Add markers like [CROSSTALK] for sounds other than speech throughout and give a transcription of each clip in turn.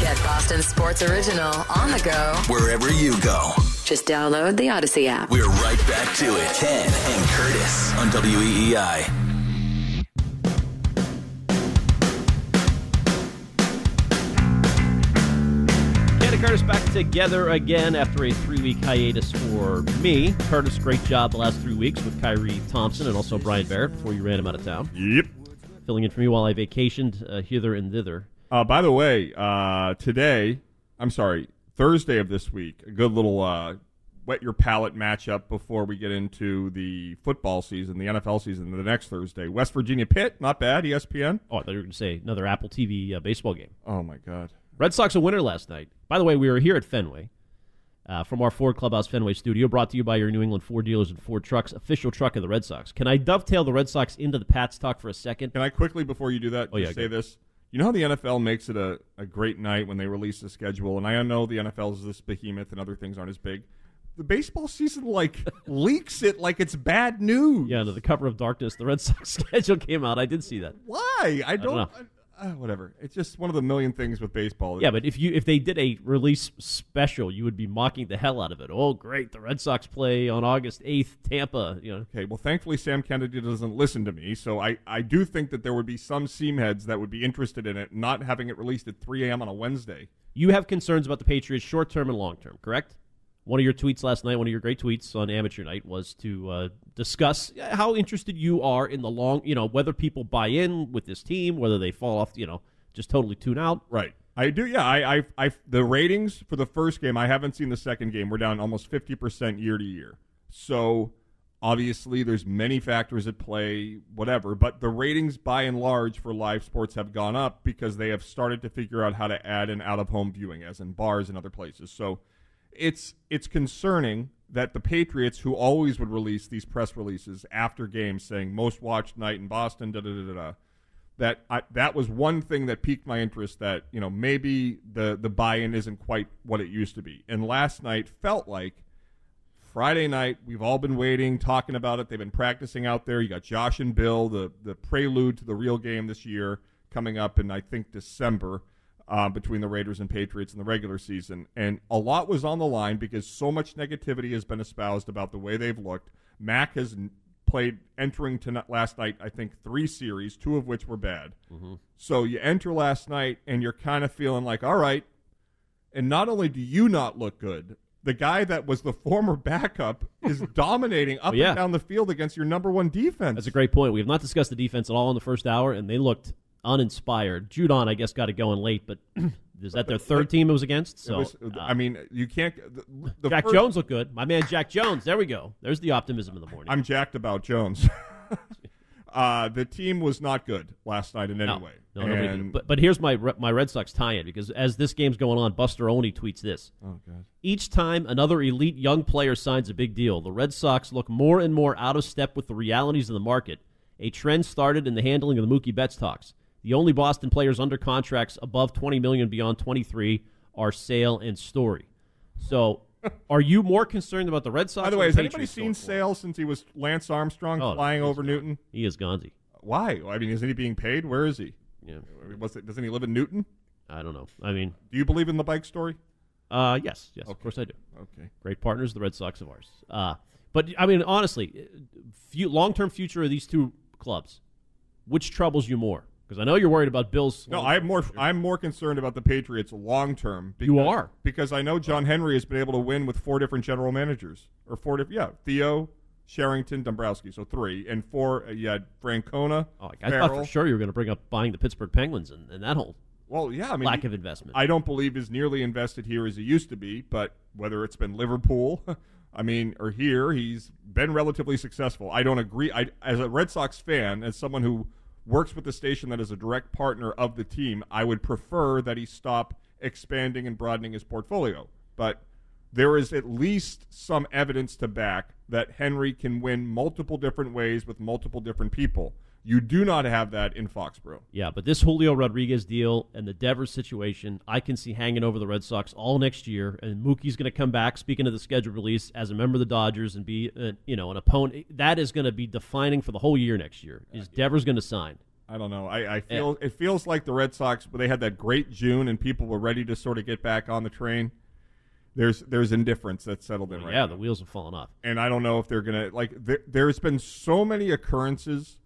Get Boston Sports Original on the go wherever you go. Just download the Audacy app. We're right back to it. Ken and Curtis on WEEI. Ken and Curtis back together again after a three week hiatus for me. Curtis, great job the last three weeks with Kyrie Thompson and also Brian Barrett before you ran him out of town. Yep. Filling in for me while I vacationed uh, hither and thither. Uh, by the way, uh, today, I'm sorry, Thursday of this week, a good little uh, whet your palate matchup before we get into the football season, the NFL season, the next Thursday. West Virginia Pitt, not bad, ESPN. Oh, I thought you were going to say another Apple TV uh, baseball game. Oh, my God. Red Sox a winner last night. By the way, we were here at Fenway uh, from our Ford Clubhouse Fenway studio, brought to you by your New England Ford dealers and Ford Trucks, official truck of the Red Sox. Can I dovetail the Red Sox into the Pats talk for a second? Can I quickly, before you do that, Oh, just yeah, say this? You know how the NFL makes it a, a great night when they release the schedule, and I know the NFL is this behemoth and other things aren't as big. The baseball season like [LAUGHS] leaks it like it's bad news. Yeah, under the cover of darkness, the Red Sox [LAUGHS] schedule came out. I did see that. Why? I don't. know. Uh, whatever. It's just one of the million things with baseball. Yeah, but if you if they did a release special, you would be mocking the hell out of it. Oh, great! The Red Sox play on August eighth, Tampa. You know, Okay, well, thankfully Sam Kennedy doesn't listen to me, so I, I do think that there would be some seamheads that would be interested in it, not having it released at 3 a.m. on a Wednesday. you have concerns about the Patriots short term and long term, correct? One of your tweets last night, one of your great tweets on Amateur Night, was to uh, discuss how interested you are in the long, you know, whether people buy in with this team, whether they fall off, you know, just totally tune out. Right. I do. Yeah. I, I, I, the ratings for the first game. I haven't seen the second game. We're down almost fifty percent year to year. So obviously, there's many factors at play. Whatever. But the ratings, by and large, for live sports have gone up because they have started to figure out how to add an out of home viewing, as in bars and other places. So it's it's concerning that the Patriots, who always would release these press releases after games saying most watched night in Boston, da da da da. that I, that was one thing that piqued my interest that you know maybe the the buy-in isn't quite what it used to be. And last night felt like friday night we've all been waiting talking about it. They've been practicing out there. You got josh and bill the the prelude to the real game this year coming up in i think december uh, between the raiders and patriots in the regular season. And a lot was on the line because so much negativity has been espoused about the way they've looked. Mac has played entering to last night i think three series two of which were bad. So you enter last night and you're kind of feeling like all right. And not only do you not look good the guy that was the former backup is [LAUGHS] dominating up yeah. and down the field against your number one defense. That's a great point. We have not discussed the defense at all in the first hour, and they looked uninspired. Judon, I guess, got it going late, but [CLEARS THROAT] is that their third team it was against? So, was- uh, i mean you can't the, the [LAUGHS] Jack first- Jones looked good. My man Jack Jones. There we go. There's the optimism in the morning. i'm jacked about jones [LAUGHS] uh, the team was not good last night in any no, way no, and, But but here's my my Red Sox tie-in because as this game's going on, Buster Olney tweets this. oh god Each time another elite young player signs a big deal, the Red Sox look more and more out of step with the realities of the market. A trend started in the handling of the Mookie Betts talks. The only Boston players under contracts above 20 million beyond 23 are Sale and Story. So, [LAUGHS] are you more concerned about the Red Sox? by the way has anybody seen sale since he was lance armstrong Oh, flying over newton He is Gonzi. why i mean isn't he being paid where is he Yeah, it, doesn't he live in newton I don't know. I mean, do you believe in the bike story uh, yes, yes, of course I do. okay Great partners, the Red Sox of ours. Uh, but I mean, honestly, long-term future of these two clubs, which troubles you more? Because I know you're worried about Bill's. No, I'm more I'm more concerned about the Patriots long term. You are? because I know John Henry has been able to win with four different general managers or four different. Yeah, Theo, Cherington, Dombrowski, so three and four. Uh, you had Francona. Oh, I thought for sure you were going to bring up buying the Pittsburgh Penguins and, and that whole Well, yeah, I mean, lack of investment. I don't believe is nearly invested here as he used to be, but whether it's been Liverpool, [LAUGHS] I mean, or here, he's been relatively successful. I don't agree. I, as a Red Sox fan, as someone who works with the station that is a direct partner of the team, I would prefer that he stop expanding and broadening his portfolio. But there is at least some evidence to back that Henry can win multiple different ways with multiple different people. You do not have that in Foxborough. Yeah, but this Julio Rodriguez deal and the Devers situation, I can see hanging over the Red Sox all next year. And Mookie's going to come back, speaking of the schedule release, as a member of the Dodgers and be, uh, you know, an opponent. That is going to be defining for the whole year next year. Is Devers going to sign? I don't know. I, I feel it feels like the Red Sox. They had that great June, and people were ready to sort of get back on the train. There's there's indifference that's settled in right yeah, now. the wheels have fallen off. and I don't know if they're gonna like. There, there's been so many occurrences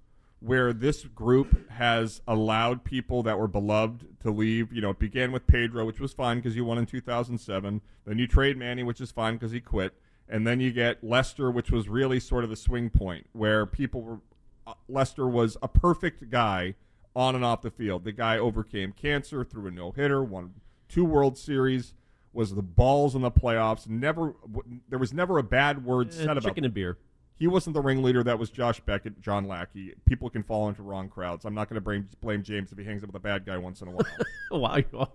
where this group has allowed people that were beloved to leave. You know, it began with Pedro, which was fine because he won in 2007. Then you trade Manny, which is fine because he quit. And then you get Lester, which was really sort of the swing point where people were. Uh, Lester was a perfect guy on and off the field. The guy overcame cancer, threw a no hitter, won two World Series, was the balls in the playoffs. Never, w- there was never a bad word Eh, said about chicken and beer. He wasn't the ringleader. That was Josh Beckett, John Lackey. People can fall into wrong crowds. I'm not going to blame, blame James if he hangs up with a bad guy once in a while. [LAUGHS] Oh, wow, you. Or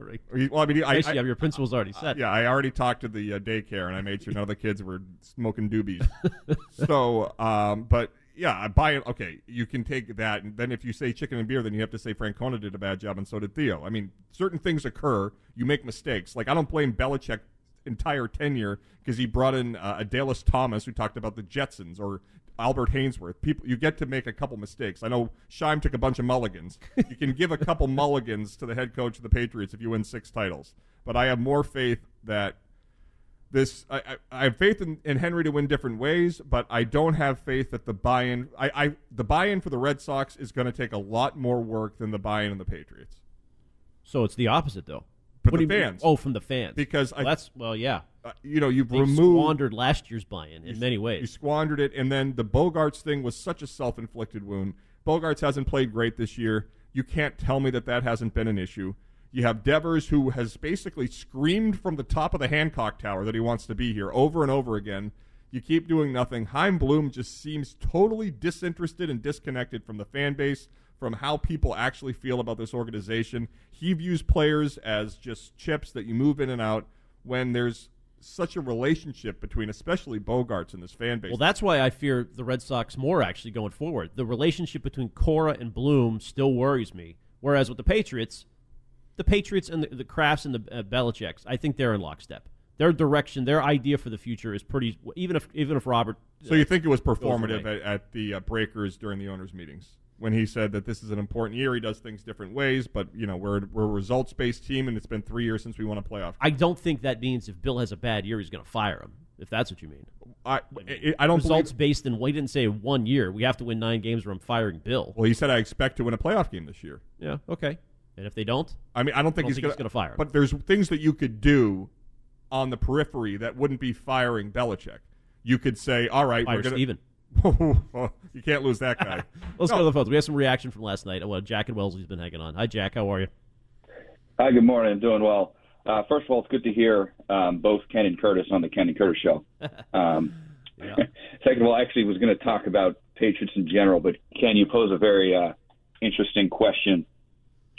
well, I mean, I, Nice I- have your principles already set. yeah, I already talked to the uh, daycare and I made sure none of the kids were smoking doobies. [LAUGHS] so, um, but yeah, I buy it. Okay, you can take that, and then if you say chicken and beer, then you have to say Francona did a bad job, and so did Theo. I mean, certain things occur. You make mistakes. Like I don't blame Belichick entire tenure because he brought in uh, Adalius Thomas, who talked about the Jetsons, or Albert Haynesworth. People, you get to make a couple mistakes. I know Chaim took a bunch of mulligans. you can give a couple [LAUGHS] mulligans to the head coach of the Patriots if you win six titles. But I have more faith that this I, I, I have faith in, in Henry to win different ways, but I don't have faith that the buy-in I, I the buy-in for the Red Sox is going to take a lot more work than the buy-in of the Patriots So it's the opposite, though. But What the you mean? fans. Oh, from the fans. because Well, I, that's well, yeah. uh, you know you've They removed squandered last year's buy-in in many ways. You squandered it, and then the Bogaerts thing was such a self-inflicted wound. Bogaerts hasn't played great this year. You can't tell me that that hasn't been an issue. You have Devers, who has basically screamed from the top of the Hancock Tower that he wants to be here over and over again. You keep doing nothing. Chaim Bloom just seems totally disinterested and disconnected from the fan base, from how people actually feel about this organization. He views players as just chips that you move in and out when there's such a relationship between, especially Bogaerts and this fan base. Well, that's why I fear the Red Sox more actually going forward. The relationship between Cora and Bloom still worries me. Whereas with the Patriots, the Patriots and the, the Crafts and the uh, Belichick's, I think they're in lockstep. Their direction, their idea for the future is pretty. Even if even if Robert, So you think it was performative at, at the uh, breakers during the owners' meetings when he said that this is an important year. He does things different ways, but you know we're we're a results based team, and it's been three years since we won a playoff. I don't think that means if Bill has a bad year, he's going to fire him. If that's what you mean, I I, I don't results believe. based in. Well, he didn't say one year. We have to win nine games, or I'm firing Bill. Well, he said I expect to win a playoff game this year. Yeah, okay. And if they don't, I mean, I don't think don't he's he's gonna fire him. But there's things that you could do on the periphery that wouldn't be firing Belichick. You could say, "All right, fire we're gonna." Steven. [LAUGHS] you can't lose that guy. [LAUGHS] Let's No, go to the phones. We have some reaction from last night. Well, Jack and Wellesley's been hanging on. Hi, Jack. How are you? Hi, good morning. I'm doing well. Uh, first of all, it's good to hear um, both Ken and Curtis on the Ken and Curtis show. [LAUGHS] Um, Yeah. second of all, I actually was going to talk about Patriots in general, but Ken, you pose a very uh, interesting question.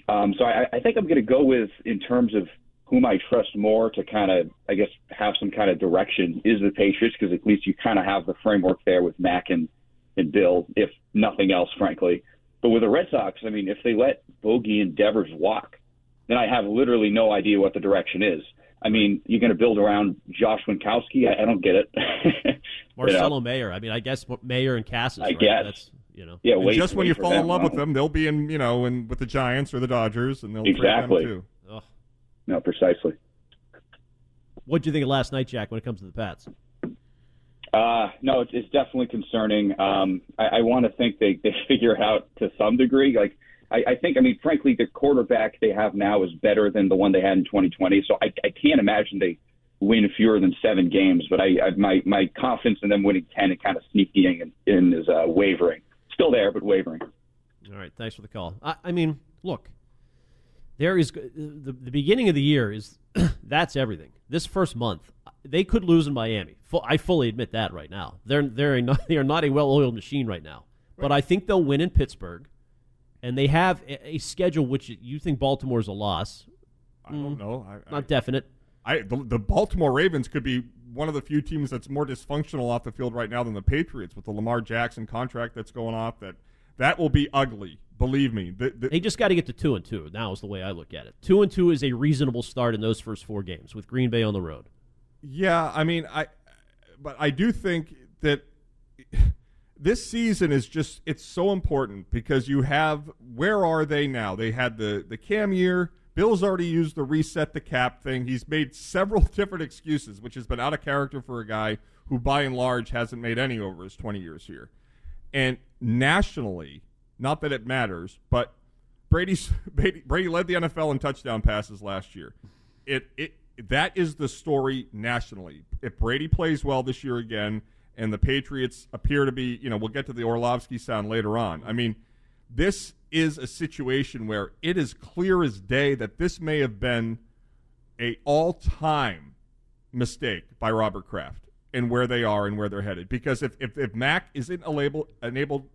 Um, so I, I think I'm going to go with, in terms of whom I trust more to kind of, I guess, have some kind of direction, is the Patriots, because at least you kind of have the framework there with Mac and, and Bill, if nothing else, frankly. But with the Red Sox, I mean, if they let Bogey and Devers walk, then I have literally no idea what the direction is. I mean, you're going to build around Josh Winkowski? I, I don't get it. [LAUGHS] You know? Marcelo Mayer. I mean, I guess Mayer and Casas. I right? guess. That's you know. Yeah, wait, just when you fall in love with them, they'll be in, you know, in with the Giants or the Dodgers, and they'll Exactly. trade them too. No, precisely. What do you think of last night, Jack? When it comes to the Pats, Uh, no, it's, it's definitely concerning. Um, I, I want to think they, they [LAUGHS] figure it out to some degree. Like, I, I think, I mean, frankly, the quarterback they have now is better than the one they had in 2020. So I, I can't imagine they win fewer than seven games. But I, I my my confidence in them winning ten and kind of sneaking in, in is uh, wavering. Still there, but wavering. All right, thanks for the call. I, I mean, look, there is uh, the, the beginning of the year is [CLEARS THROAT] that's everything. This first month, they could lose in Miami. I fully admit that right now. They're they're not, [LAUGHS] they are not a well-oiled machine right now. But I think they'll win in Pittsburgh, and they have a, a schedule which you think Baltimore is a loss. I don't mm. know. I, not I, definite. I the, the Baltimore Ravens could be one of the few teams that's more dysfunctional off the field right now than the Patriots with the Lamar Jackson contract that's going off. That that will be ugly. Believe me. The, the, they just got to get to two and two. Now is the way I look at it. Two and two is a reasonable start in those first four games with Green Bay on the road. Yeah, I mean, I, but I do think that [LAUGHS] this season is just it's so important because you have where are they now? They had the the Cam year. Bill's already used the reset the cap thing. He's made several [LAUGHS] different excuses, which has been out of character for a guy who, by and large, hasn't made any over his 20 years here. And nationally, not that it matters, but Brady's [LAUGHS] Brady, Brady led the NFL in touchdown passes last year. It it that is the story nationally. If Brady plays well this year again, and the Patriots appear to be, you know, we'll get to the Orlovsky sound later on. I mean, this is a situation where it is clear as day that this may have been a all-time mistake by Robert Kraft and where they are and where they're headed. Because if if, if Mac isn't able, enabled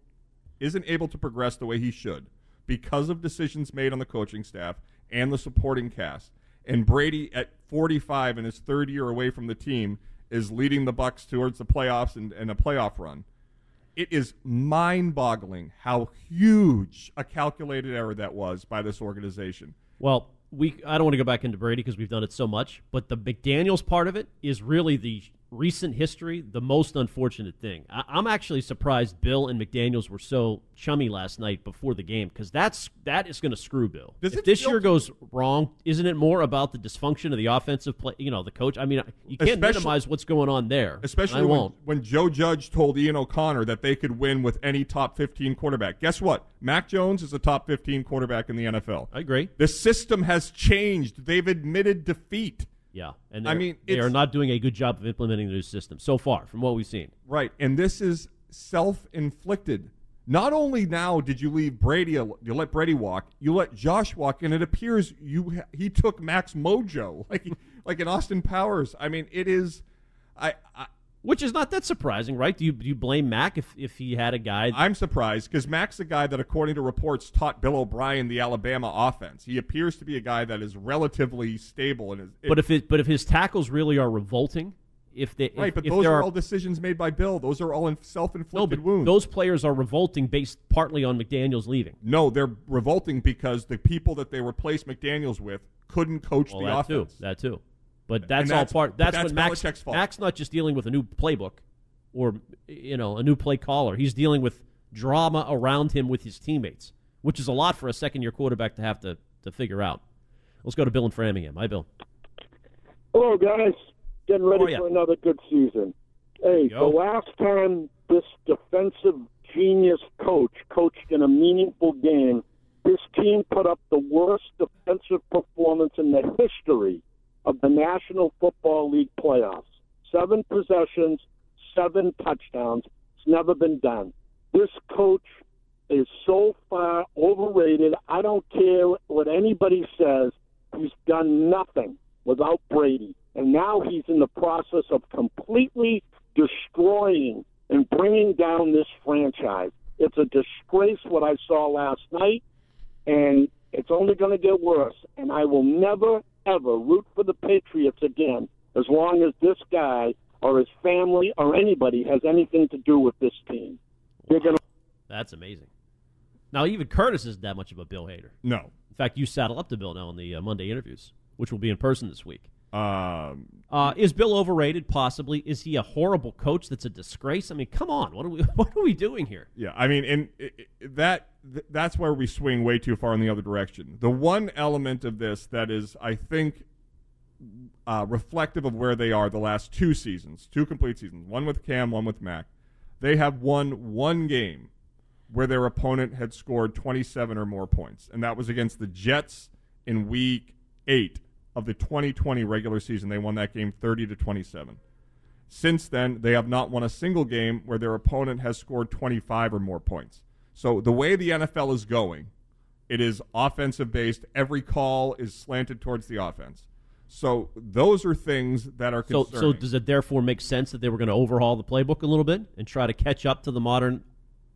isn't able to progress the way he should because of decisions made on the coaching staff and the supporting cast, and Brady at 45 in his third year away from the team is leading the Bucs towards the playoffs and, and a playoff run. It is mind-boggling how huge a calculated error that was by this organization. Well, we I don't want to go back into Brady because we've done it so much, but the McDaniels part of it is really the recent history, the most unfortunate thing. I, am actually surprised Bill and McDaniels were so chummy last night before the game because that's that is going to screw Bill. Does if this year goes wrong, isn't it more about the dysfunction of the offensive play? You know, the coach. I mean, you can't especially, minimize what's going on there. Especially when, when Joe Judge told Ian O'Connor that they could win with any top 15 quarterback. Guess what? Mac Jones is a top 15 quarterback in the NFL. I agree. The system has changed. They've admitted defeat. Yeah, and I mean they are not doing a good job of implementing the new system so far, from what we've seen. Right, and this is self-inflicted. Not only now did you leave Brady, you let Brady walk, you let Josh walk, and it appears you he took Max Mojo [LAUGHS] like like in Austin Powers. I mean, it is. I, I which is not that surprising, right? Do you do you blame Mac if, if he had a guy? I'm surprised because Mac's a guy that, according to reports, taught Bill O'Brien the Alabama offense. He appears to be a guy that is relatively stable. And is, but if it, but if his tackles really are revolting, if they right, if, but if those are, are, all decisions made by Bill. Those are all self-inflicted no, wounds. Those players are revolting based partly on McDaniels' leaving. No, they're revolting because the people that they replaced McDaniels with couldn't coach well, the that offense. Too, that too. But that's, that's all part. That's, that's what Max. fault. Mac's not just dealing with a new playbook, or you know, a new play caller. He's dealing with drama around him with his teammates, which is a lot for a second-year quarterback to have to to figure out. Let's go to Bill in Framingham. Hi, Bill. Hello, guys. Getting ready for another good season. Hey, the last time this defensive genius coach coached in a meaningful game, this team put up the worst defensive performance in the history of the National Football League playoffs. Seven possessions, seven touchdowns. It's never been done. This coach is so far overrated. I don't care what anybody says. He's done nothing without Brady. And now he's in the process of completely destroying and bringing down this franchise. It's a disgrace what I saw last night, and it's only going to get worse. And I will never, ever root for the Patriots again as long as this guy or his family or anybody has anything to do with this team. They're going to. That's amazing. Now, even Curtis isn't that much of a Bill hater. No. In fact, you saddle up to Bill now on the uh, Monday interviews, which will be in person this week. Um, uh, is Bill overrated? Possibly. Is he a horrible coach that's a disgrace? I mean, come on. What are we [LAUGHS] What are we doing here? Yeah, I mean, and it, it, that that's where we swing way too far in the other direction. The one element of this that is, I think, uh, reflective of where they are the last two seasons, two complete seasons, one with Cam, one with Mac. They have won one game where their opponent had scored 27 or more points, and that was against the Jets in Week Eight of the 2020 regular season. They won that game 30 to 27. Since then, they have not won a single game where their opponent has scored 25 or more points. So the way the NFL is going, it is offensive based. Every call is slanted towards the offense. So those are things that are so, so does it therefore make sense that they were going to overhaul the playbook a little bit and try to catch up to the modern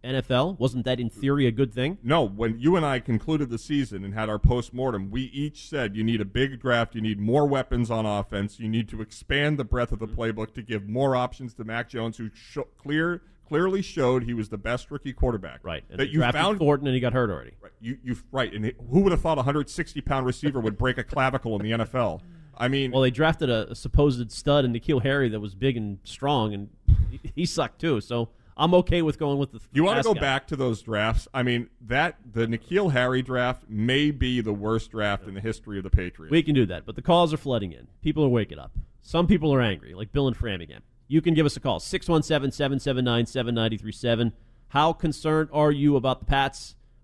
NFL? Wasn't that in theory a good thing? No, when you and I concluded the season and had our post mortem, we each said you need a big draft, you need more weapons on offense, you need to expand the breadth of the mm-hmm. playbook to give more options to Mac Jones, who sh- clear clearly showed he was the best rookie quarterback. Right. And that you found Thornton and he got hurt already. Right. You you right. And who would have thought a 160 pound receiver would break a clavicle in the NFL? I mean, Well, they drafted a, a supposed stud in N'Keal Harry that was big and strong, and he, he sucked too. So I'm okay with going with the. you want to go guy. back to those drafts? I mean, that the N'Keal Harry draft may be the worst draft in the history of the Patriots. We can do that, but the calls are flooding in. People are waking up. Some people are angry, like Bill and Framingham. You can give us a call, 617 779 7937. How concerned are you about the Pats?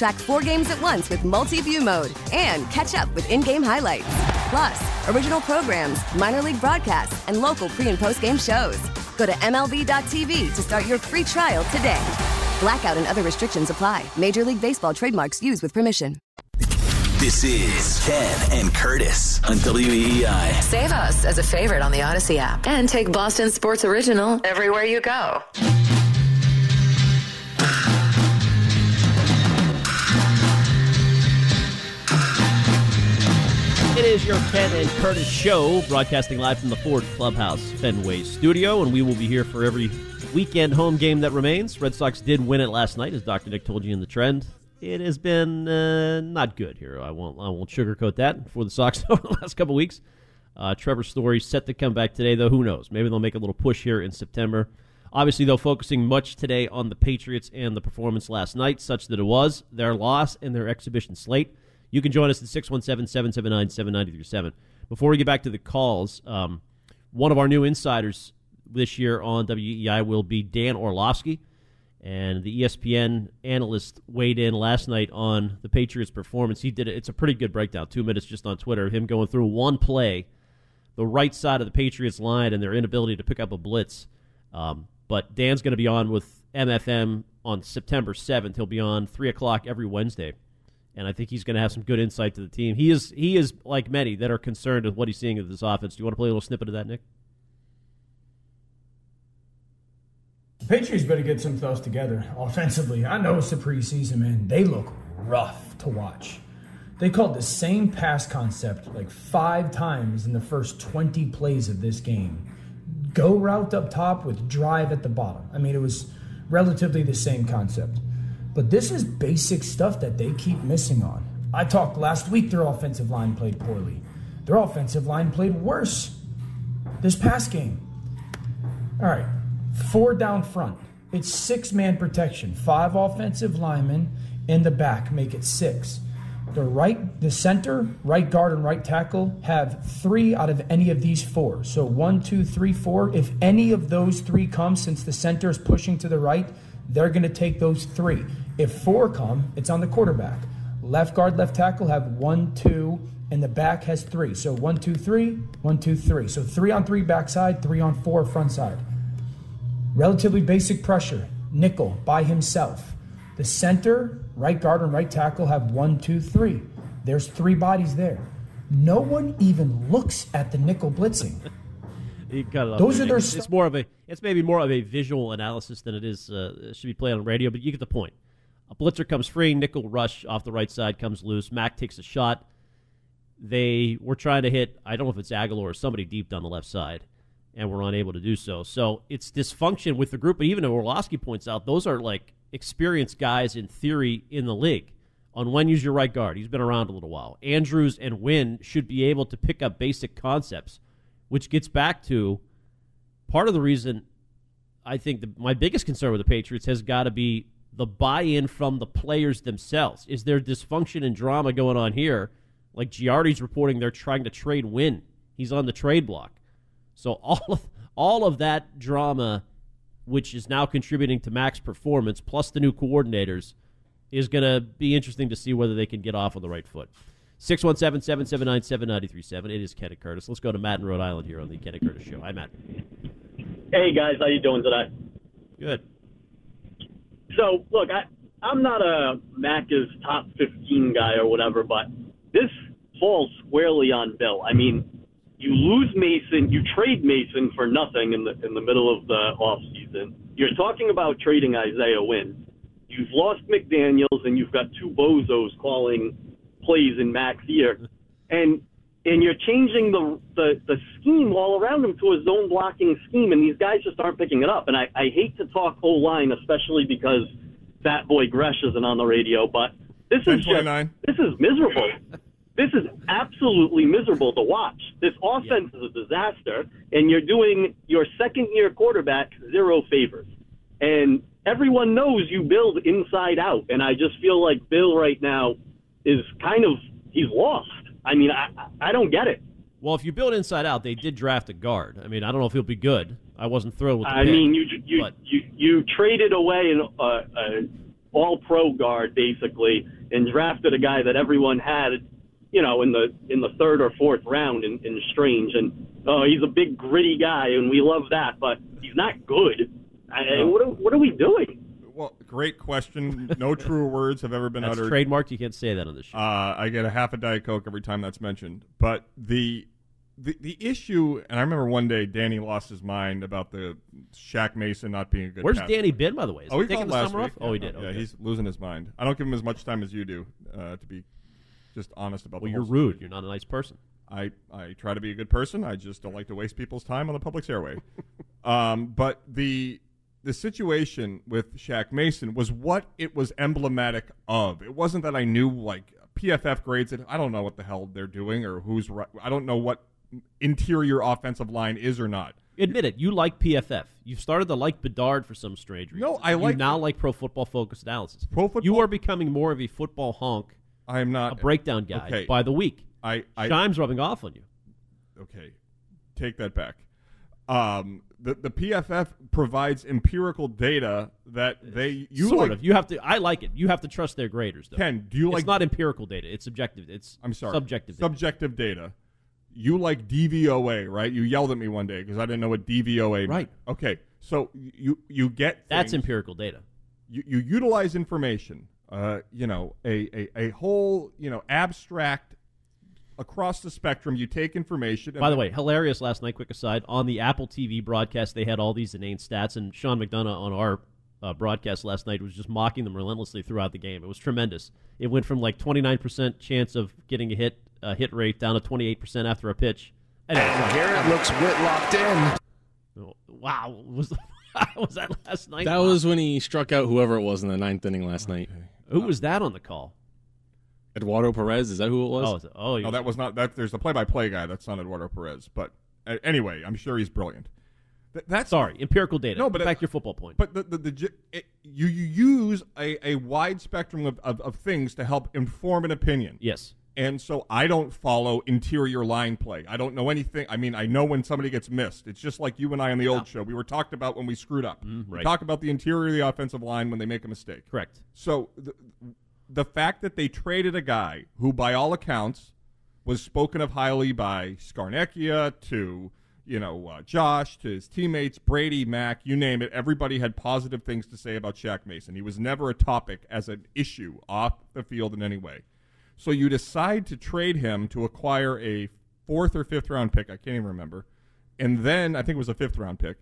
Track four games at once with multi view mode and catch up with in game highlights. Plus, original programs, minor league broadcasts, and local pre and post game shows. Go to MLB.tv to start your free trial today. Blackout and other restrictions apply. Major League Baseball trademarks used with permission. This is Ken and Curtis on WEEI. Save us as a favorite on the Audacy app and take Boston Sports Original everywhere you go. It is your Ken and Curtis show, broadcasting live from the Ford Clubhouse Fenway studio, and we will be here for every weekend home game that remains. Red Sox did win it last night, as Dr. Nick told you in the trend. It has been uh, not good here. I won't. I won't sugarcoat that for the Sox [LAUGHS] over the last couple weeks. Uh, Trevor Story set to come back today, though. Who knows? Maybe they'll make a little push here in September. Obviously, though, focusing much today on the Patriots and the performance last night, such that it was their loss and their exhibition slate. You can join us at 617 779 7937. Before we get back to the calls, um, one of our new insiders this year on WEEI will be Dan Orlovsky. And the ESPN analyst weighed in last night on the Patriots' performance. He did it. It's a pretty good breakdown. Two minutes just on Twitter of him going through one play, the right side of the Patriots line, and their inability to pick up a blitz. Um, but Dan's going to be on with MFM on September 7th. He'll be on 3 o'clock every Wednesday. And I think he's going to have some good insight to the team. He is, he is like many that are concerned with what he's seeing of this offense. Do you want to play a little snippet of that, Nick? The Patriots better get some stuff together offensively. I know it's the preseason, man. They look rough to watch. They called the same pass concept like five times in the first 20 plays of this game. Go route up top with drive at the bottom. I mean, it was relatively the same concept. But this is basic stuff that they keep missing on. I talked last week, their offensive line played poorly. Their offensive line played worse this past game. All right, four down front. It's six man protection. Five offensive linemen in the back make it six. The right, the center, right guard, and right tackle have three out of any of these four. So one, two, three, four. If any of those three come, since the center is pushing to the right, They're going to take those three. If four come, it's on the quarterback. Left guard, left tackle have one, two, and the back has three. So one, two, three, one, two, three. So three on three backside, three on four front side. Relatively basic pressure. Nickel by himself. The center, right guard, and right tackle have one, two, three. There's three bodies there. No one even looks at the nickel blitzing. You off. Those are their It's, it's more of a. It's maybe more of a visual analysis than it is. Uh, it should be played on radio, but you get the point. A blitzer comes free, nickel rush off the right side comes loose. Mac takes a shot. They were trying to hit. I don't know if it's Agholor or somebody deep down the left side, and were unable to do so. So it's dysfunction with the group. But even if Orlovsky points out, those are like experienced guys in theory in the league. Onwenu's your right guard, he's been around a little while. Andrews and Wynn should be able to pick up basic concepts, which gets back to part of the reason I think the, my biggest concern with the Patriots has got to be the buy-in from the players themselves. Is there dysfunction and drama going on here? Like Giardi's reporting, they're trying to trade Wynn. He's on the trade block. So all of all of that drama, which is now contributing to Mac's performance, plus the new coordinators, is going to be interesting to see whether they can get off on the right foot. 617 779 7937. It is Ken and Curtis. Let's go to Matt in Rhode Island here on the Ken and Curtis Show. Hi, Matt. Hey guys, how you doing today? Good. So look, I I'm not a Mac is top 15 guy or whatever, but this falls squarely on Bill. I mean, you lose Mason, you trade Mason for nothing in the in the middle of the off season. You're talking about trading Isaiah Wynn. You've lost McDaniels, and you've got two bozos calling plays in Mac's ear, and and you're changing the, the the scheme all around him to a zone blocking scheme, and these guys just aren't picking it up. And I, I hate to talk O line, especially because Fat Boy Gresh isn't on the radio, but this is just this is miserable. This is absolutely miserable to watch. This offense is a disaster, and you're doing your second year quarterback zero favors. And everyone knows you build inside out, and I just feel like Bill right now is kind of he's lost. I mean, I I don't get it. Well, if you build inside out, they did draft a guard. I mean, I don't know if he'll be good. I wasn't thrilled with the I pick, mean, you you, but you you traded away an uh, an all pro guard basically, and drafted a guy that everyone had, you know, in the in the third or fourth round in, in Strange, and oh, he's a big gritty guy, and we love that, but he's not good. I, No. what are, what are we doing? Well, great question. No [LAUGHS] truer words have ever been that's uttered. trademarked. You can't say that on this show. Uh, I get a half a diet coke every time that's mentioned. But the the the issue, and I remember one day Danny lost his mind about the Shaq Mason not being a good. Where's Danny been, by the way? Is oh, he he taking the last summer week. off? Oh, he Yeah, did. Yeah, Okay. he's losing his mind. I don't give him as much time as you do. Uh, to be just honest about. Well, the you're rude. You're not a nice person. I, I try to be a good person. I just don't like to waste people's time on the public's airway. [LAUGHS] um, but the the situation with Shaq Mason was what it was emblematic of. It wasn't that I knew like PFF grades it. I don't know what the hell they're doing or who's right. I don't know what interior offensive line is or not. Admit it. You like PFF. You've started to like Bedard for some strange reason. No, I You like- now like Pro Football Focus analysis. Pro football. You are becoming more of a football honk, I am not a breakdown guy Okay. by the week. I, I Chaim's rubbing off on you. okay, take that back. Um, the the PFF provides empirical data that they you sort like, of. You have to. I like it. You have to trust their graders, though. Ken, do you it's like- not empirical data. It's subjective. It's I'm sorry. subjective. data. Subjective data. You like DVOA, right? You yelled at me one day because I didn't know what DVOA meant. Right. Okay. So you you get That's empirical data. You, you utilize information. Uh, you know, a, a a whole you know abstract across the spectrum. You take information. and By the way, hilarious last night. Quick aside: on the Apple TV broadcast, they had all these inane stats, and Sean McDonough on our uh, broadcast last night was just mocking them relentlessly throughout the game. It was tremendous. It went from like 29% chance of getting a hit uh, hit rate down to 28% after a pitch. Anyway, And here it looks Whitlocked in. Oh, Wow, [LAUGHS] was was that last night? That was when he struck out whoever it was in the ninth inning last night. Who was that on the call? Eduardo Perez. Is that who it was? Oh, is it- oh, no, that was not that. There's the play-by-play guy. That's not Eduardo Perez. But uh, anyway, I'm sure he's brilliant. Th- that's Sorry, empirical data. No, but back it- to your football point. But the, the, the j- it, you, you use a, a wide spectrum of, of, of things to help inform an opinion. Yes. And so I don't follow interior line play. I don't know anything. I mean, I know when somebody gets missed. It's just like you and I on the old show. We were talked about when we screwed up. We right. talk about the interior of the offensive line when they make a mistake. Correct. So the, the fact that they traded a guy who, by all accounts, was spoken of highly by Scarnecchia to you know uh, Josh to his teammates, Brady, Mac, you name it. Everybody had positive things to say about Shaq Mason. He was never a topic as an issue off the field in any way. So you decide to trade him to acquire a fourth or fifth round pick. I can't even remember. And then I think it was a fifth round pick.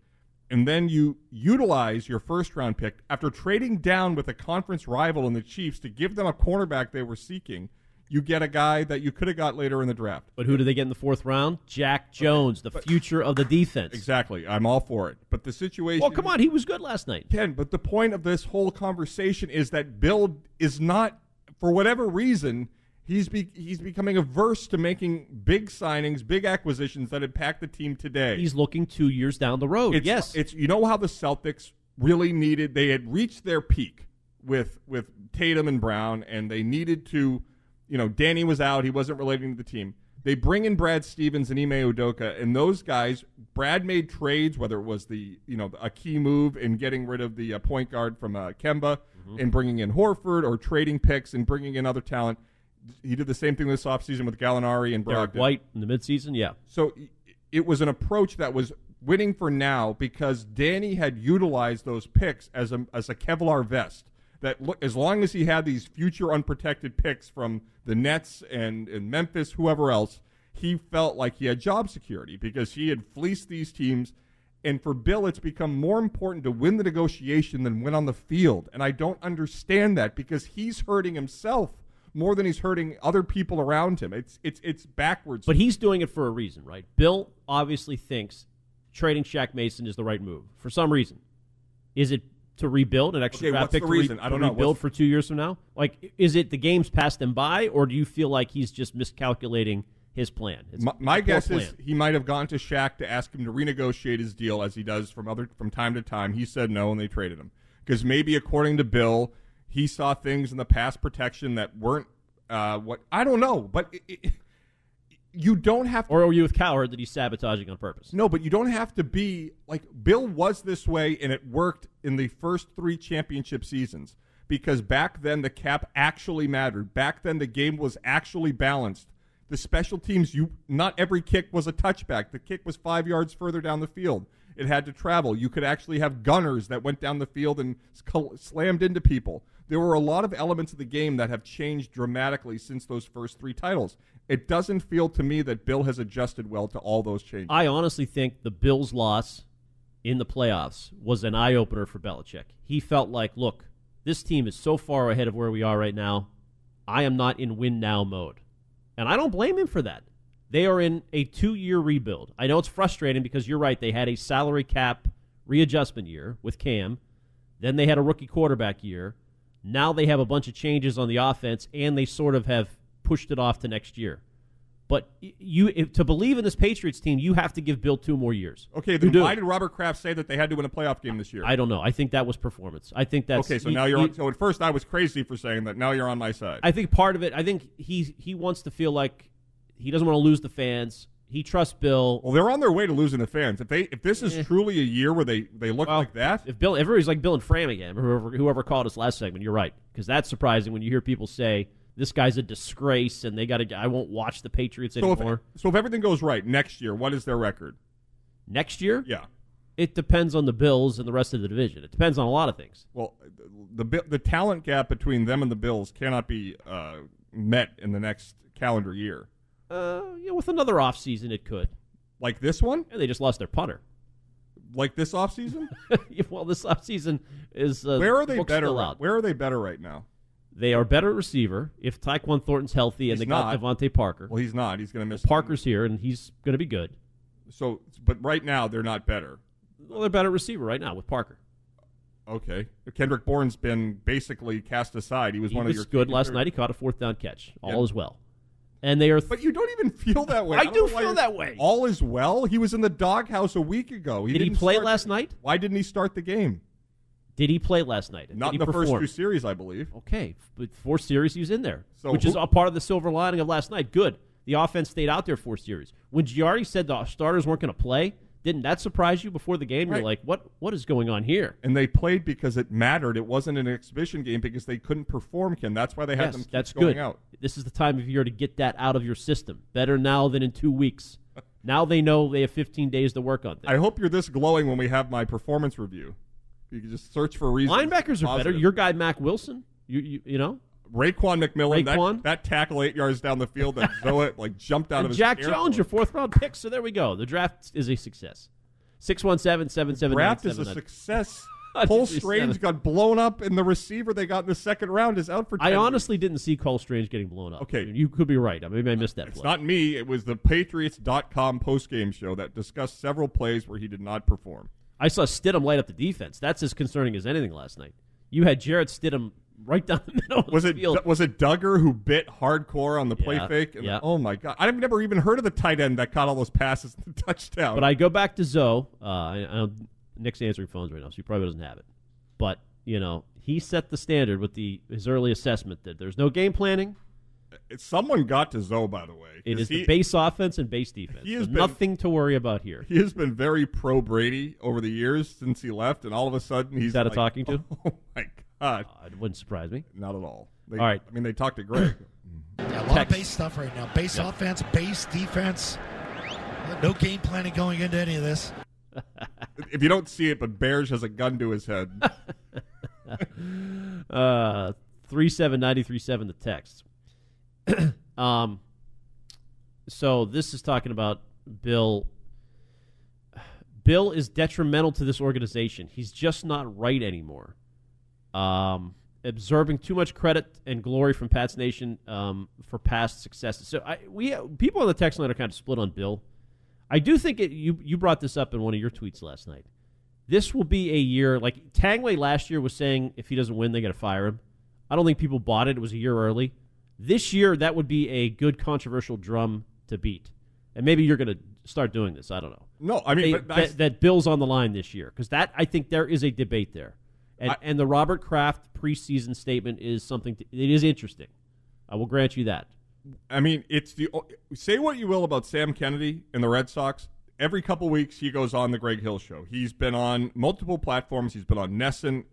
And then you utilize your first round pick after trading down with a conference rival in the Chiefs to give them a cornerback they were seeking. You get a guy that you could have got later in the draft. But who do they get in the fourth round? Jack Jones, the future of the defense. Exactly. I'm all for it. But the situation. Well, come on, he was good last night. Ken, but the point of this whole conversation is that Bill is not, for whatever reason, he's be, he's becoming averse to making big signings, big acquisitions that impact the team today. He's looking two years down the road. It's, yes, it's you know how the Celtics really needed. They had reached their peak with with Tatum and Brown, and they needed to. You know, Danny was out; he wasn't relating to the team. They bring in Brad Stevens and Ime Udoka, and those guys. Brad made trades, whether it was the you know a key move in getting rid of the uh, point guard from uh, Kemba Mm-hmm. and bringing in Horford, or trading picks and bringing in other talent. He did the same thing this offseason with Gallinari and Derek Brogdon. White in the midseason. Yeah, So it was an approach that was winning for now because Danny had utilized those picks as a as a Kevlar vest. That look, as long as he had these future unprotected picks from the Nets and, and Memphis, whoever else, he felt like he had job security because he had fleeced these teams. And for Bill, it's become more important to win the negotiation than win on the field. And I don't understand that because he's hurting himself more than he's hurting other people around him. It's it's it's backwards. but he's doing it for a reason, right? Bill obviously thinks trading Shaq Mason is the right move for some reason. Is it to rebuild an extra Okay, draft pick the to re- reason? I don't know. rebuild What's- for two years from now? Like, is it the games passed him by, or do you feel like he's just miscalculating his plan? It's My, my guess plan. is he might have gone to Shaq to ask him to renegotiate his deal, as he does from other from time to time. He said no, and they traded him because maybe, according to Bill, he saw things in the pass protection that weren't uh, what I don't know, but it, it, you don't have to. Or are you with Coward that he's sabotaging on purpose? No, but you don't have to be like Bill was this way, and it worked in the first three championship seasons because back then the cap actually mattered. Back then the game was actually balanced. The special teams, you not every kick was a touchback. The kick was five yards further down the field. It had to travel. You could actually have gunners that went down the field and sl- slammed into people. There were a lot of elements of the game that have changed dramatically since those first three titles. It doesn't feel to me that Bill has adjusted well to all those changes. I honestly think the Bills' loss in the playoffs was an eye opener for Belichick. He felt like, look, this team is so far ahead of where we are right now. I am not in win now mode. And I don't blame him for that. They are in a two year rebuild. I know it's frustrating because you're right. They had a salary cap readjustment year with Cam. Then they had a rookie quarterback year. Now they have a bunch of changes on the offense, and they sort of have pushed it off to next year. But you, if, to believe in this Patriots team, you have to give Bill two more years. Okay, then why did Robert Kraft say that they had to win a playoff game this year? I don't know. I think that was performance. I think that's okay, so now you're on. So at first I was crazy for saying that. Now you're on my side. I think part of it. I think he he wants to feel like he doesn't want to lose the fans. He trusts Bill. well, they're on their way to losing the fans. If they if this is Eh. truly a year where they they look Well, like that, If Bill, everybody's like Bill and Fram again, whoever whoever called us last segment, you're right because that's surprising when you hear people say this guy's a disgrace and they got to. I won't watch the Patriots so if, anymore. so if everything goes right next year, what is their record? Next year, Yeah. it depends on the Bills and the rest of the division. It depends on a lot of things. Well, the the, the talent gap between them and the Bills cannot be uh, met in the next calendar year. Uh, yeah, with another offseason, it could. Like this one? Yeah, they just lost their punter. Like this offseason? [LAUGHS] well, this offseason is uh, Where are they better? Right, out. where are they better right now? They are better at receiver if Tyquan Thornton's healthy and He's they got. DeVante Parker. Well, he's not. He's going to miss. Parker's here and he's going to be good. So, but right now they're not better. Well, they're better at receiver right now with Parker. Okay, Kendrick Bourne's been basically cast aside. He was He one was of your good last night. He caught a fourth down catch. All Yeah. is well. And they are. But you don't even feel that way. I don't do feel that way. All is well. He was in the doghouse a week ago. Did he didn't play start- last night? Why didn't he start the game? Did he play last night? Not in he the first two series, I believe. Okay, but four series he was in there, So which is who- a part of the silver lining of last night. Good, the offense stayed out there four series. When Giardi said the starters weren't going to play, didn't that surprise you before the game? Right. You're like, what? What is going on here? And they played because it mattered. It wasn't an exhibition game because they couldn't perform, Ken. That's why they had Yes, them that's going good. out. This is the time of year to get that out of your system. Better now than in two weeks. [LAUGHS] now they know they have 15 days to work on things. I hope you're this glowing when we have my performance review. You can just search for reasons. Linebackers are better. Your guy Mack Wilson, you you, you know, Raquan McMillan, Raekwon? That, that tackle eight yards down the field that [LAUGHS] Zoa like jumped out and of his Jack Jones, your fourth round pick. So there we go. The draft is a success. Six one seven seven seven. draft is a success. [LAUGHS] Cole Strange got blown up, and the receiver they got in the second round is out for. 10 I weeks. honestly didn't see Cole Strange getting blown up. Okay. you could be right. i Maybe I missed that. It's play. not me. It was the Patriots.com postgame show that discussed several plays where he did not perform. I saw Stidham light up the defense. That's as concerning as anything last night. You had Jarrett Stidham right down the middle. Of Was the it field. was it Dugger who bit hardcore on the play Yeah, fake? And yeah. Oh my god! I've never even heard of the tight end that caught all those passes [LAUGHS] in the touchdown. But I go back to Zoe. Uh, I, I Nick's answering phones right now, so he probably doesn't have it. But you know, he set the standard with the his early assessment that there's no game planning. Someone got to Zoe, by the way. It is he- the base offense and base defense. He has been- nothing to worry about here. He has been very pro Brady over the years since he left, and all of a sudden he's that a like, talking to? [LAUGHS] Oh my god! It wouldn't surprise me. Not at all. They, All right. I mean, they talked to Greg. [CLEARS THROAT] Yeah, a lot Text. of base stuff right now. Base Yep. offense, base defense. No game planning going into any of this. [LAUGHS] if you don't see it, but Bears has a gun to his head. [LAUGHS] Uh, three seven ninety three seven. The text. [CLEARS THROAT] um. So this is talking about Bill. Bill is detrimental to this organization. He's just not right anymore. Um, absorbing too much credit and glory from Pat's Nation um, for past successes. So I, we people on the text line are kind of split on Bill. I do think it, you you brought this up in one of your tweets last night. This will be a year like Tangway last year was saying if he doesn't win they got to fire him. I don't think people bought it. It was a year early. This year that would be a good controversial drum to beat. And maybe you're going to start doing this. I don't know. No, I mean, They- but I- that, that Bill's on the line this year because that I think there is a debate there, and I- and the Robert Kraft preseason statement is something. To, it is interesting. I will grant you that. I mean, it's the say what you will about Sam Kennedy and the Red Sox. Every couple weeks, he goes on the Greg Hill show. He's been on multiple platforms. He's been on NESN.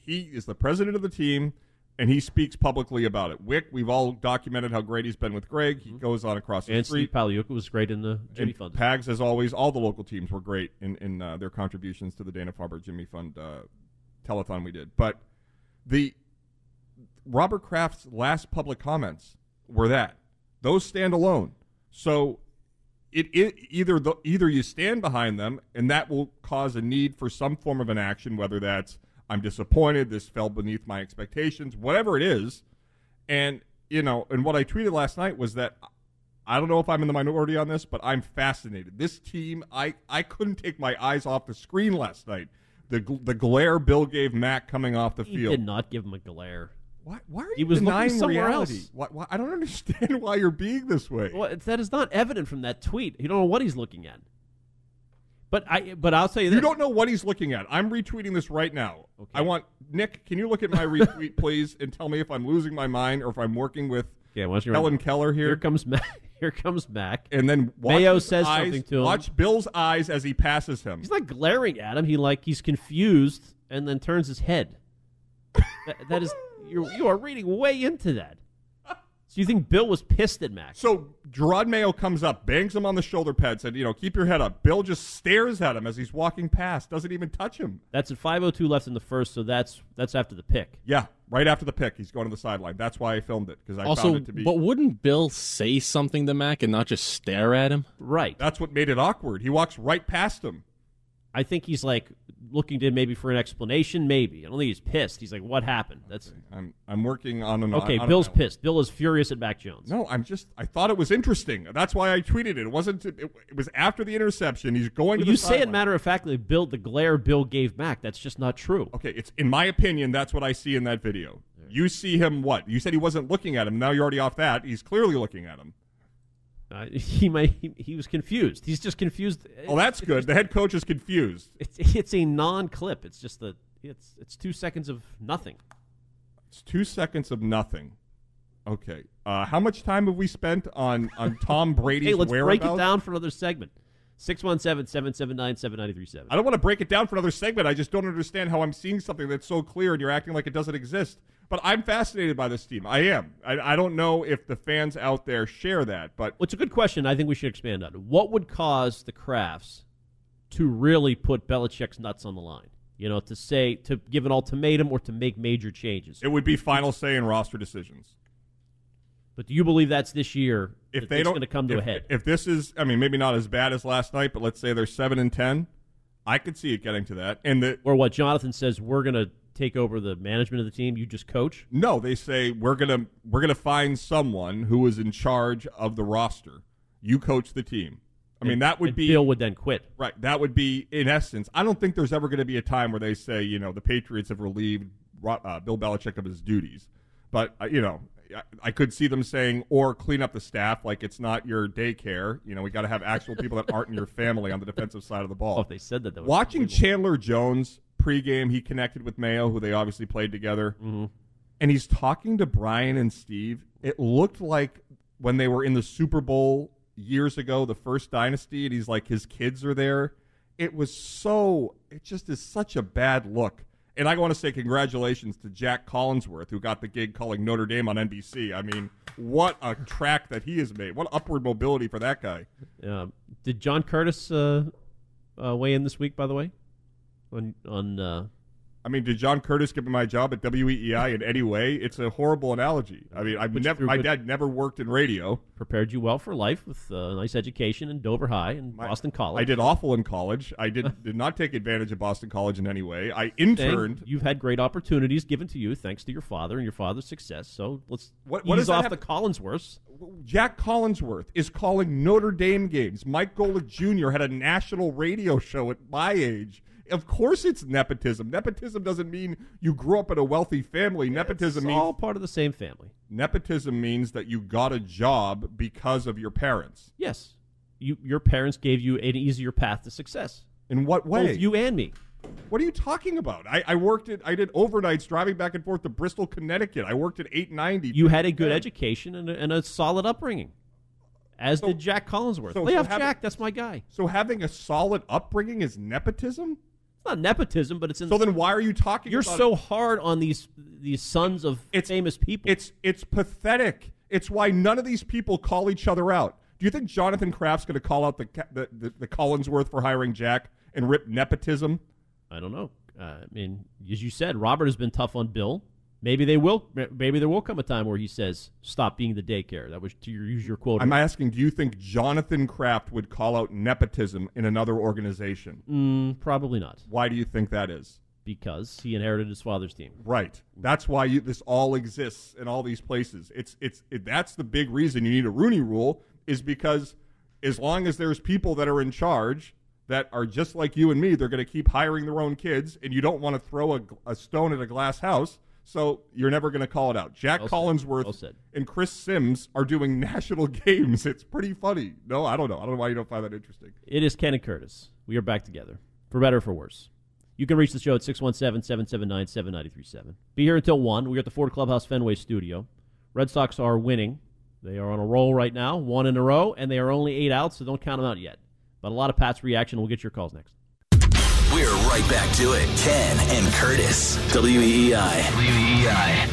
He is the president of the team, and he speaks publicly about it. Wick, we've all documented how great he's been with Greg. He goes on across the And street. Steve Pagliuca was great in the Jimmy and Fund. Pags, as always, all the local teams were great in in uh, their contributions to the Dana Farber Jimmy Fund uh, telethon we did. But the Robert Kraft's last public comments were that those stand alone. So it, it either the, either you stand behind them, and that will cause a need for some form of an action, whether that's I'm disappointed, this fell beneath my expectations, whatever it is. And you know, and what I tweeted last night was that I don't know if I'm in the minority on this, but I'm fascinated. This team, I I couldn't take my eyes off the screen last night. The the glare Bill gave Mac coming off the He field. did not give him a glare. Why, why are He you was looking denying somewhere reality? else. Why, why, I don't [LAUGHS] understand why you're being this way. Well, that is not evident from that tweet. You don't know what he's looking at. But I but I'll tell you this. You don't know what he's looking at. I'm retweeting this right now. I want Nick. Can you look at my [LAUGHS] retweet, please, and tell me if I'm losing my mind or if I'm working with Yeah, Helen Keller here? Here comes Mac. [LAUGHS] Here comes Mac. and then watch Mayo says eyes- something to him. Watch Bill's eyes as he passes him. He's not glaring at him. He like he's confused and then turns his head. that, that is you. You are reading way into that. So you think Bill was pissed at Mac? So Jerod Mayo comes up, bangs him on the shoulder pad, said, "You know, keep your head up." Bill just stares at him as he's walking past, doesn't even touch him. That's at 5:02 left in the first, so that's that's after the pick. Yeah, right after the pick, he's going to the sideline. That's why I filmed it because I also, found it to be. but wouldn't Bill say something to Mac and not just stare at him? Right. That's what made it awkward. He walks right past him. I think he's like looking to maybe for an explanation. Maybe I don't think he's pissed. He's like, "What happened?" That's I'm I'm working on an okay. on Bill's pissed. Bill is furious at Mac Jones. No, I'm just. I thought it was interesting. That's why I tweeted it. It wasn't. It, it was after the interception. He's going to you say it matter of factly. Bill, the glare Bill gave Mac. That's just not true. Okay, it's in my opinion. That's what I see in that video. You see him what? You said he wasn't looking at him. Now you're already off that. He's clearly looking at him. Uh, [LAUGHS] he might. He, he was confused. He's just confused. Oh, that's good. The head coach is confused. It's it's a non-clip. It's just the It's it's two seconds of nothing. It's two seconds of nothing. Okay. Uh, how much time have we spent on on Tom [LAUGHS] Brady's hey, let's break it down for another segment. 617-779-7937. I don't want to break it down for another segment. I just don't understand how I'm seeing something that's so clear and you're acting like it doesn't exist. But I'm fascinated by this team. I am. I, I don't know if the fans out there share that, but Well, it's a good question. I think we should expand on it. What would cause the Krafts to really put Belichick's nuts on the line? You know, to say to give an ultimatum or to make major changes. it would be final say in roster decisions. But do you believe that's this year? If that they it's don't going to come to if, a head. if this is, I mean, maybe not as bad as last night, but let's say they're seven and ten, I could see it getting to that. And the or what Jonathan says, we're going to take over the management of the team. You just coach. No, they say we're gonna we're gonna find someone who is in charge of the roster. You coach the team. I mean, that would and be Bill would then quit. Right. That would be in essence. I don't think there's ever going to be a time where they say, you know, the Patriots have relieved uh, Bill Belichick of his duties. But uh, you know, I, I could see them saying, or clean up the staff, like it's not your daycare. You know, we got to have actual people that aren't in your family on the defensive side of the ball. Oh, if they said that, that Watching Chandler Jones pregame, he connected with Mayo, who they obviously played together, Mm-hmm. and he's talking to Brian and Steve. It looked like when they were in the Super Bowl years ago, the first dynasty, and he's like his kids are there. It was so. It just is such a bad look. And I want to say congratulations to Jack Collinsworth, who got the gig calling Notre Dame on NBC. I mean, what a track that he has made! What upward mobility for that guy. Uh, did John Curtis uh, uh, weigh in this week? By the way, on on uh, I mean, did John Curtis give me my job at WEEI in any way? It's a horrible analogy. I mean, I've never. My dad never worked in radio. prepared you well for life with uh, a nice education in Dover High and Boston College. I did awful in college. I did [LAUGHS] did not take advantage of Boston College in any way. I interned. You've had great opportunities given to you thanks to your father and your father's success. So let's What- what ease off the Collinsworths. Jack Collinsworth is calling Notre Dame games. Mike Golic Jr. had a national radio show at my age. Of course, it's nepotism. Nepotism doesn't mean you grew up in a wealthy family. Nepotism It's means all part of the same family. nepotism means that you got a job because of your parents. Yes, you your parents gave you an easier path to success. In what way? Both you and me. What are you talking about? I, I worked at I did overnights driving back and forth to Bristol, Connecticut. I worked at eight ninety. You had a good education and a, and a solid upbringing, as did Jack Collinsworth. so- Lay so off having- Jack. That's my guy. So having a solid upbringing is nepotism. It's not nepotism, but it's in. So then why are you talking? You're so hard on these these sons of it's, famous people. It's it's pathetic. It's why none of these people call each other out. Do you think Jonathan Kraft's going to call out the, the the the Collinsworth for hiring Jack and rip nepotism? I don't know. Uh, I mean, as you said, Robert has been tough on Bill. Maybe they will. Maybe there will come a time where he says, "Stop being the daycare." That was to your, use your quote. I'm asking, do you think Jonathan Kraft would call out nepotism in another organization? Mm, probably not. Why do you think that is? Because he inherited his father's team. Right. That's why you, this all exists in all these places. It's it's it, that's the big reason you need a Rooney Rule is because as long as there's people that are in charge that are just like you and me, they're going to keep hiring their own kids, and you don't want to throw a, a stone at a glass house. So you're never going to call it out. Jack Well. Collinsworth Well and Chris Simms are doing [LAUGHS] national games. It's pretty funny. No, I don't know. I don't know why you don't find that interesting. It is Ken and Curtis. We are back together, for better or for worse. You can reach the show at 617-779-7937. Be here until 1. We're at the Ford Clubhouse Fenway studio. Red Sox are winning. They are on a roll right now, one in a row, and they are only eight out, so don't count them out yet. But a lot of Pat's reaction. We'll get your calls next. We're right back to it. Ken and Curtis. WEEI. WEEI.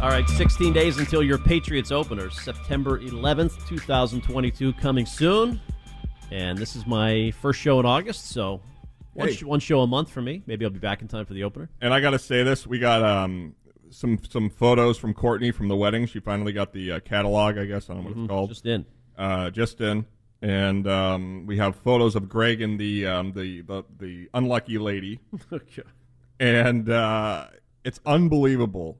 All right, 16 days until your Patriots opener, September 11th, 2022, coming soon. And this is my first show in August, so one, Hey. sh- one show a month for me. Maybe I'll be back in time for the opener. And I got to say this: we got um, some some photos from Courtney from the wedding. She finally got the uh, catalog, I guess. I don't know what it's called. Mm-hmm. Just in. Uh, just in. And um, we have photos of Greg and the um, the, the the unlucky lady. [LAUGHS] Okay. And uh, it's unbelievable,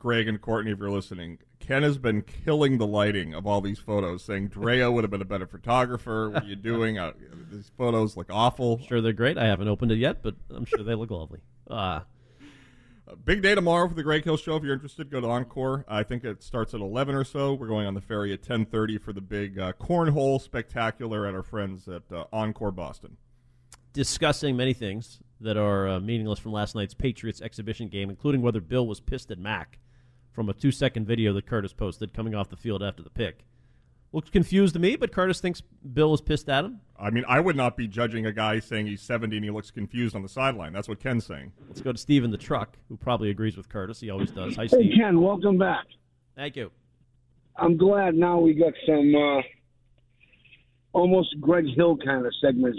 Greg and Courtney, if you're listening. Ken has been killing the lighting of all these photos, saying Drea would have been a better photographer. What are you doing? Uh, these photos look awful. Sure, they're great. I haven't opened it yet, but I'm sure they look lovely. Uh, Big day tomorrow for the Greg Hill Show. If you're interested, go to Encore. I think it starts at 11 or so. We're going on the ferry at 10:30 for the big uh, cornhole spectacular at our friends at uh, Encore Boston. Discussing many things that are uh, meaningless from last night's Patriots exhibition game, including whether Bill was pissed at Mac from a two-second video that Curtis posted coming off the field after the pick. Looks confused to me, but Curtis thinks Bill is pissed at him. I mean, I would not be judging a guy saying he's 70 and he looks confused on the sideline. That's what Ken's saying. Let's go to Steve in the truck, who probably agrees with Curtis. He always does. Hi, Hey, Ken, welcome back. Thank you. I'm glad now we got some uh, almost Greg Hill kind of segments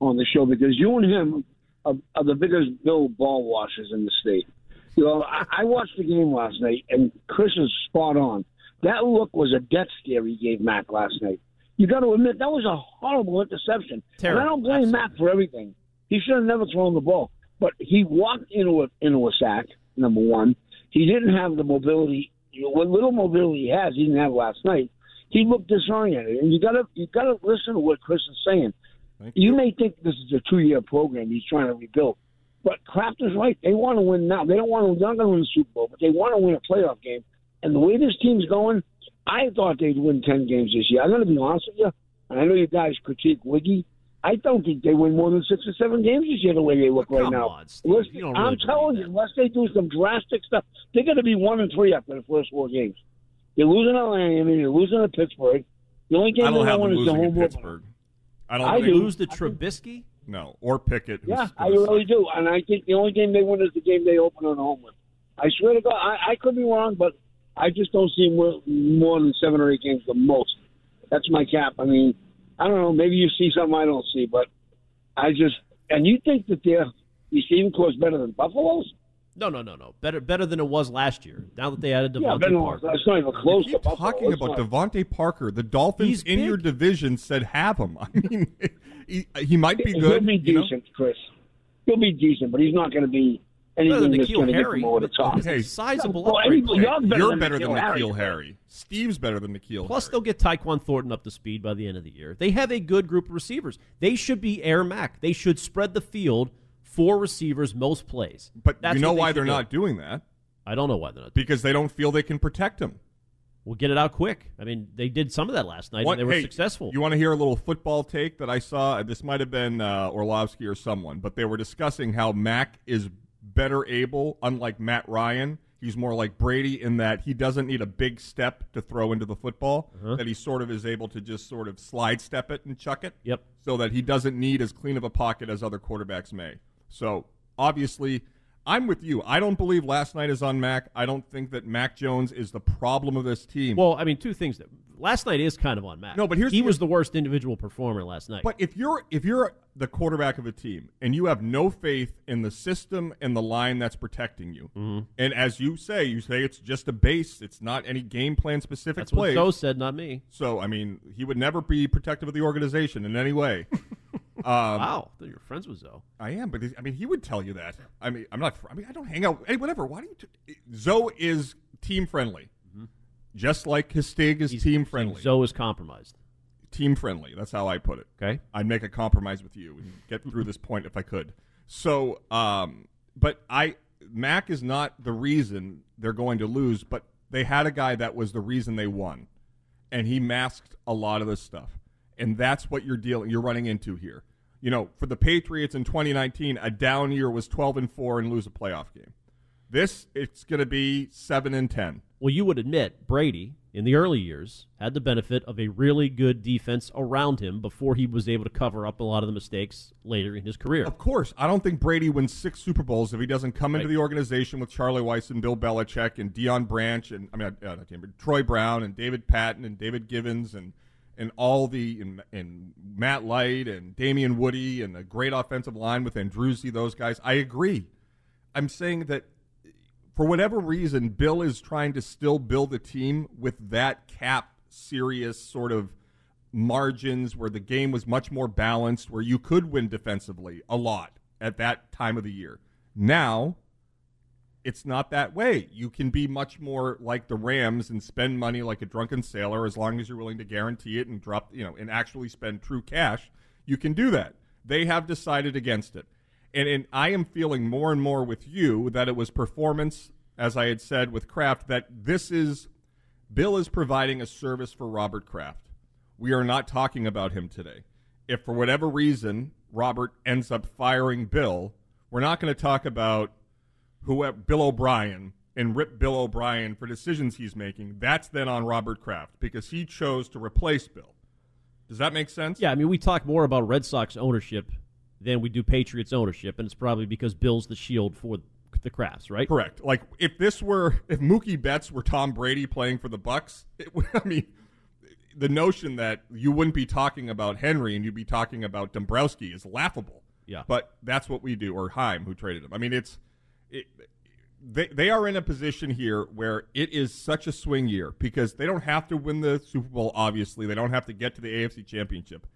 on the show because you and him are, are the biggest Bill ball washers in the state. You know, I, I watched the game last night, and Chris is spot on. That look was a death scare he gave Mac last night. You got to admit that was a horrible interception. And I don't blame Mac for everything. He should have never thrown the ball, but he walked into a into a sack. Number one, he didn't have the mobility. You know, what little mobility he has, he didn't have last night. He looked disoriented, and you got to you got to listen to what Chris is saying. You may think this is a two year program he's trying to rebuild, but Kraft is right. They want to win now. They don't want to. They're not going to win the Super Bowl, but they want to win a playoff game. And the way this team's going, I thought they'd win ten games this year. I'm going to be honest with you. And I know you guys critique Wiggy. I don't think they win more than six or seven games this year the way they look right now. on. Listen, You I'm really telling you, unless they do some drastic stuff, they're going to be one and three after the first four games. They're losing to Miami. They're losing to Pittsburgh. The only game I don't they have them is the losing opener. Pittsburgh. I don't I think do. Lose to Trubisky? No, or Pickett. who's Yeah, I suck. really do. And I think the only game they win is the game they open on home with. I swear to God, I, I could be wrong, but I just don't see more, more than seven or eight games the most. That's my cap. I mean, I don't know. Maybe you see something I don't see, but I just and you think that their receiving corps is better than Buffalo's? No, no, no, no. Better, better than it was last year. Now that they added Yeah, DeVante but no, Parker. that's not even close You keep to Buffalo. talking It's about not. DeVante Parker. The Dolphins He's in big. your division said have him. [LAUGHS] I mean, he, he might be good. He'll good. be you know? decent, Chris. He'll be decent, but he's not going to be Better anything than that's going to get him over the top. He's a sizable Well, upgrade anybody- player. you're better You're than better than N'Keal Nikhil Harry. Harry. Steve's better than N'Keal Plus, Harry. they'll get Tyquan Thornton up to speed by the end of the year. They have a good group of receivers. They should be Air Mac. They should spread the field for receivers most plays. But That's you know they why they're do. not doing that? I don't know why they're not. Because they don't feel they can protect him. We'll get it out quick. I mean, they did some of that last night, What- and they were hey, successful. You want to hear a little football take that I saw? This might have been uh, Orlovsky or someone, but they were discussing how Mac is better able, unlike Matt Ryan. He's more like Brady in that he doesn't need a big step to throw into the football. Uh-huh. That he sort of is able to just sort of slide step it and chuck it. Yep. So that he doesn't need as clean of a pocket as other quarterbacks may. So obviously, I'm with you. I don't believe last night is on Mac. I don't think that Mac Jones is the problem of this team. Well, I mean, two things. That, last night is kind of on Mac. No, but here's he the- was the worst individual performer last night. But if you're if you're the quarterback of a team and you have no faith in the system and the line that's protecting you, Mm-hmm. and as you say, you say it's just a base, it's not any game plan specific That's what plays. Joe said, not me. So I mean, he would never be protective of the organization in any way. [LAUGHS] um, wow, I thought you were friends with Zoe. I am, but I mean, he would tell you that. I mean, I'm not. I mean, I don't hang out. Hey, whatever. Why do you? T- Zoe is team friendly, just like Hastig is team friendly. Zoe is compromised. Team friendly. That's how I put it. Okay. I'd make a compromise with you and get through this point if I could. So, um, but I Mac is not the reason they're going to lose, but they had a guy that was the reason they won, and he masked a lot of this stuff, and that's what you're dealing, you're running into here. You know, for the Patriots in 2019, a down year was 12 and four and lose a playoff game. This it's going to be seven and ten. Well, you would admit Brady in the early years had the benefit of a really good defense around him before he was able to cover up a lot of the mistakes later in his career. Of course, I don't think Brady wins six Super Bowls if he doesn't come into the organization with Charlie Weis and Bill Belichick and Deion Branch and I mean uh, not Deion, but Troy Brown and David Patten and David Givens and and all the and, and Matt Light and Damien Woody and a great offensive line with Andruzzi. Those guys, I agree. I'm saying that for whatever reason, Bill is trying to still build a team with that cap serious sort of margins where the game was much more balanced, where you could win defensively a lot at that time of the year. Now, it's not that way. You can be much more like the Rams and spend money like a drunken sailor as long as you're willing to guarantee it and drop, you know, and actually spend true cash. You can do that. They have decided against it. And, and I am feeling more and more with you that it was performance, as I had said with Kraft, that this is Bill is providing a service for Robert Kraft. We are not talking about him today. If for whatever reason Robert ends up firing Bill, we're not going to talk about who uh, Bill O'Brien and rip Bill O'Brien for decisions he's making. That's then on Robert Kraft because he chose to replace Bill. Does that make sense? Yeah, I mean, we talk more about Red Sox ownership than we do Patriots ownership, and it's probably because Bill's the shield for the Krafts, right? Correct. Like if this were if Mookie Betts were Tom Brady playing for the Bucs, it, [LAUGHS] I mean, the notion that you wouldn't be talking about Henry and you'd be talking about Dombrowski is laughable. Yeah. But that's what we do, or Chaim, who traded him. I mean, it's it, they they are in a position here where it is such a swing year because they don't have to win the Super Bowl. Obviously, they don't have to get to the AFC Championship,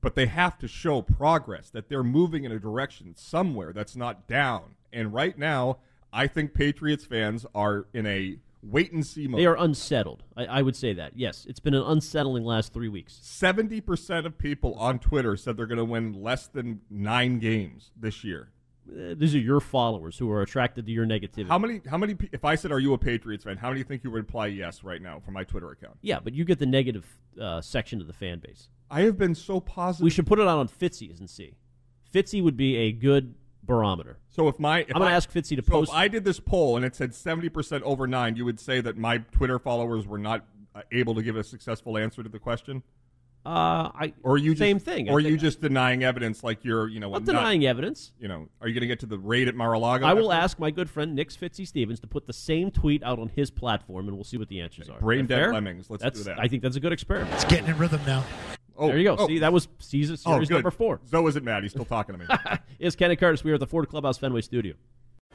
but they have to show progress that they're moving in a direction somewhere that's not down. And right now, I think Patriots fans are in a wait and see mode. They are unsettled. I, I, would say that. Yes, it's been an unsettling last three weeks. Seventy percent of people on Twitter said they're going to win less than nine games this year. These are your followers who are attracted to your negativity. How many? How many? If I said, "Are you a Patriots fan?" How many think you would reply yes right now from my Twitter account? Yeah, but you get the negative uh, section of the fan base. I have been so positive. We should put it out on Fitzy's and see. Fitzy would be a good barometer. So if my if I'm going to ask Fitzy to so post. If I did this poll and it said 70 percent over nine, you would say that my Twitter followers were not uh, able to give a successful answer to the question. Uh, I or you same just, thing. Or you just denying evidence, like you're, you know, not denying evidence. You know, are you going to get to the raid at Mar-a-Lago? I will ask my good friend Nick Fitzy Stevens to put the same tweet out on his platform, and we'll see what the answers are. Brain dead fair? lemmings. Let's that's, do that. I think that's a good experiment. It's getting in rhythm now. Oh, there you go. oh. See, that was season Oh, series good. number four. So is it Matt? He's still talking to me. [LAUGHS] It's Ken and Curtis. We are at the Ford Clubhouse Fenway Studio.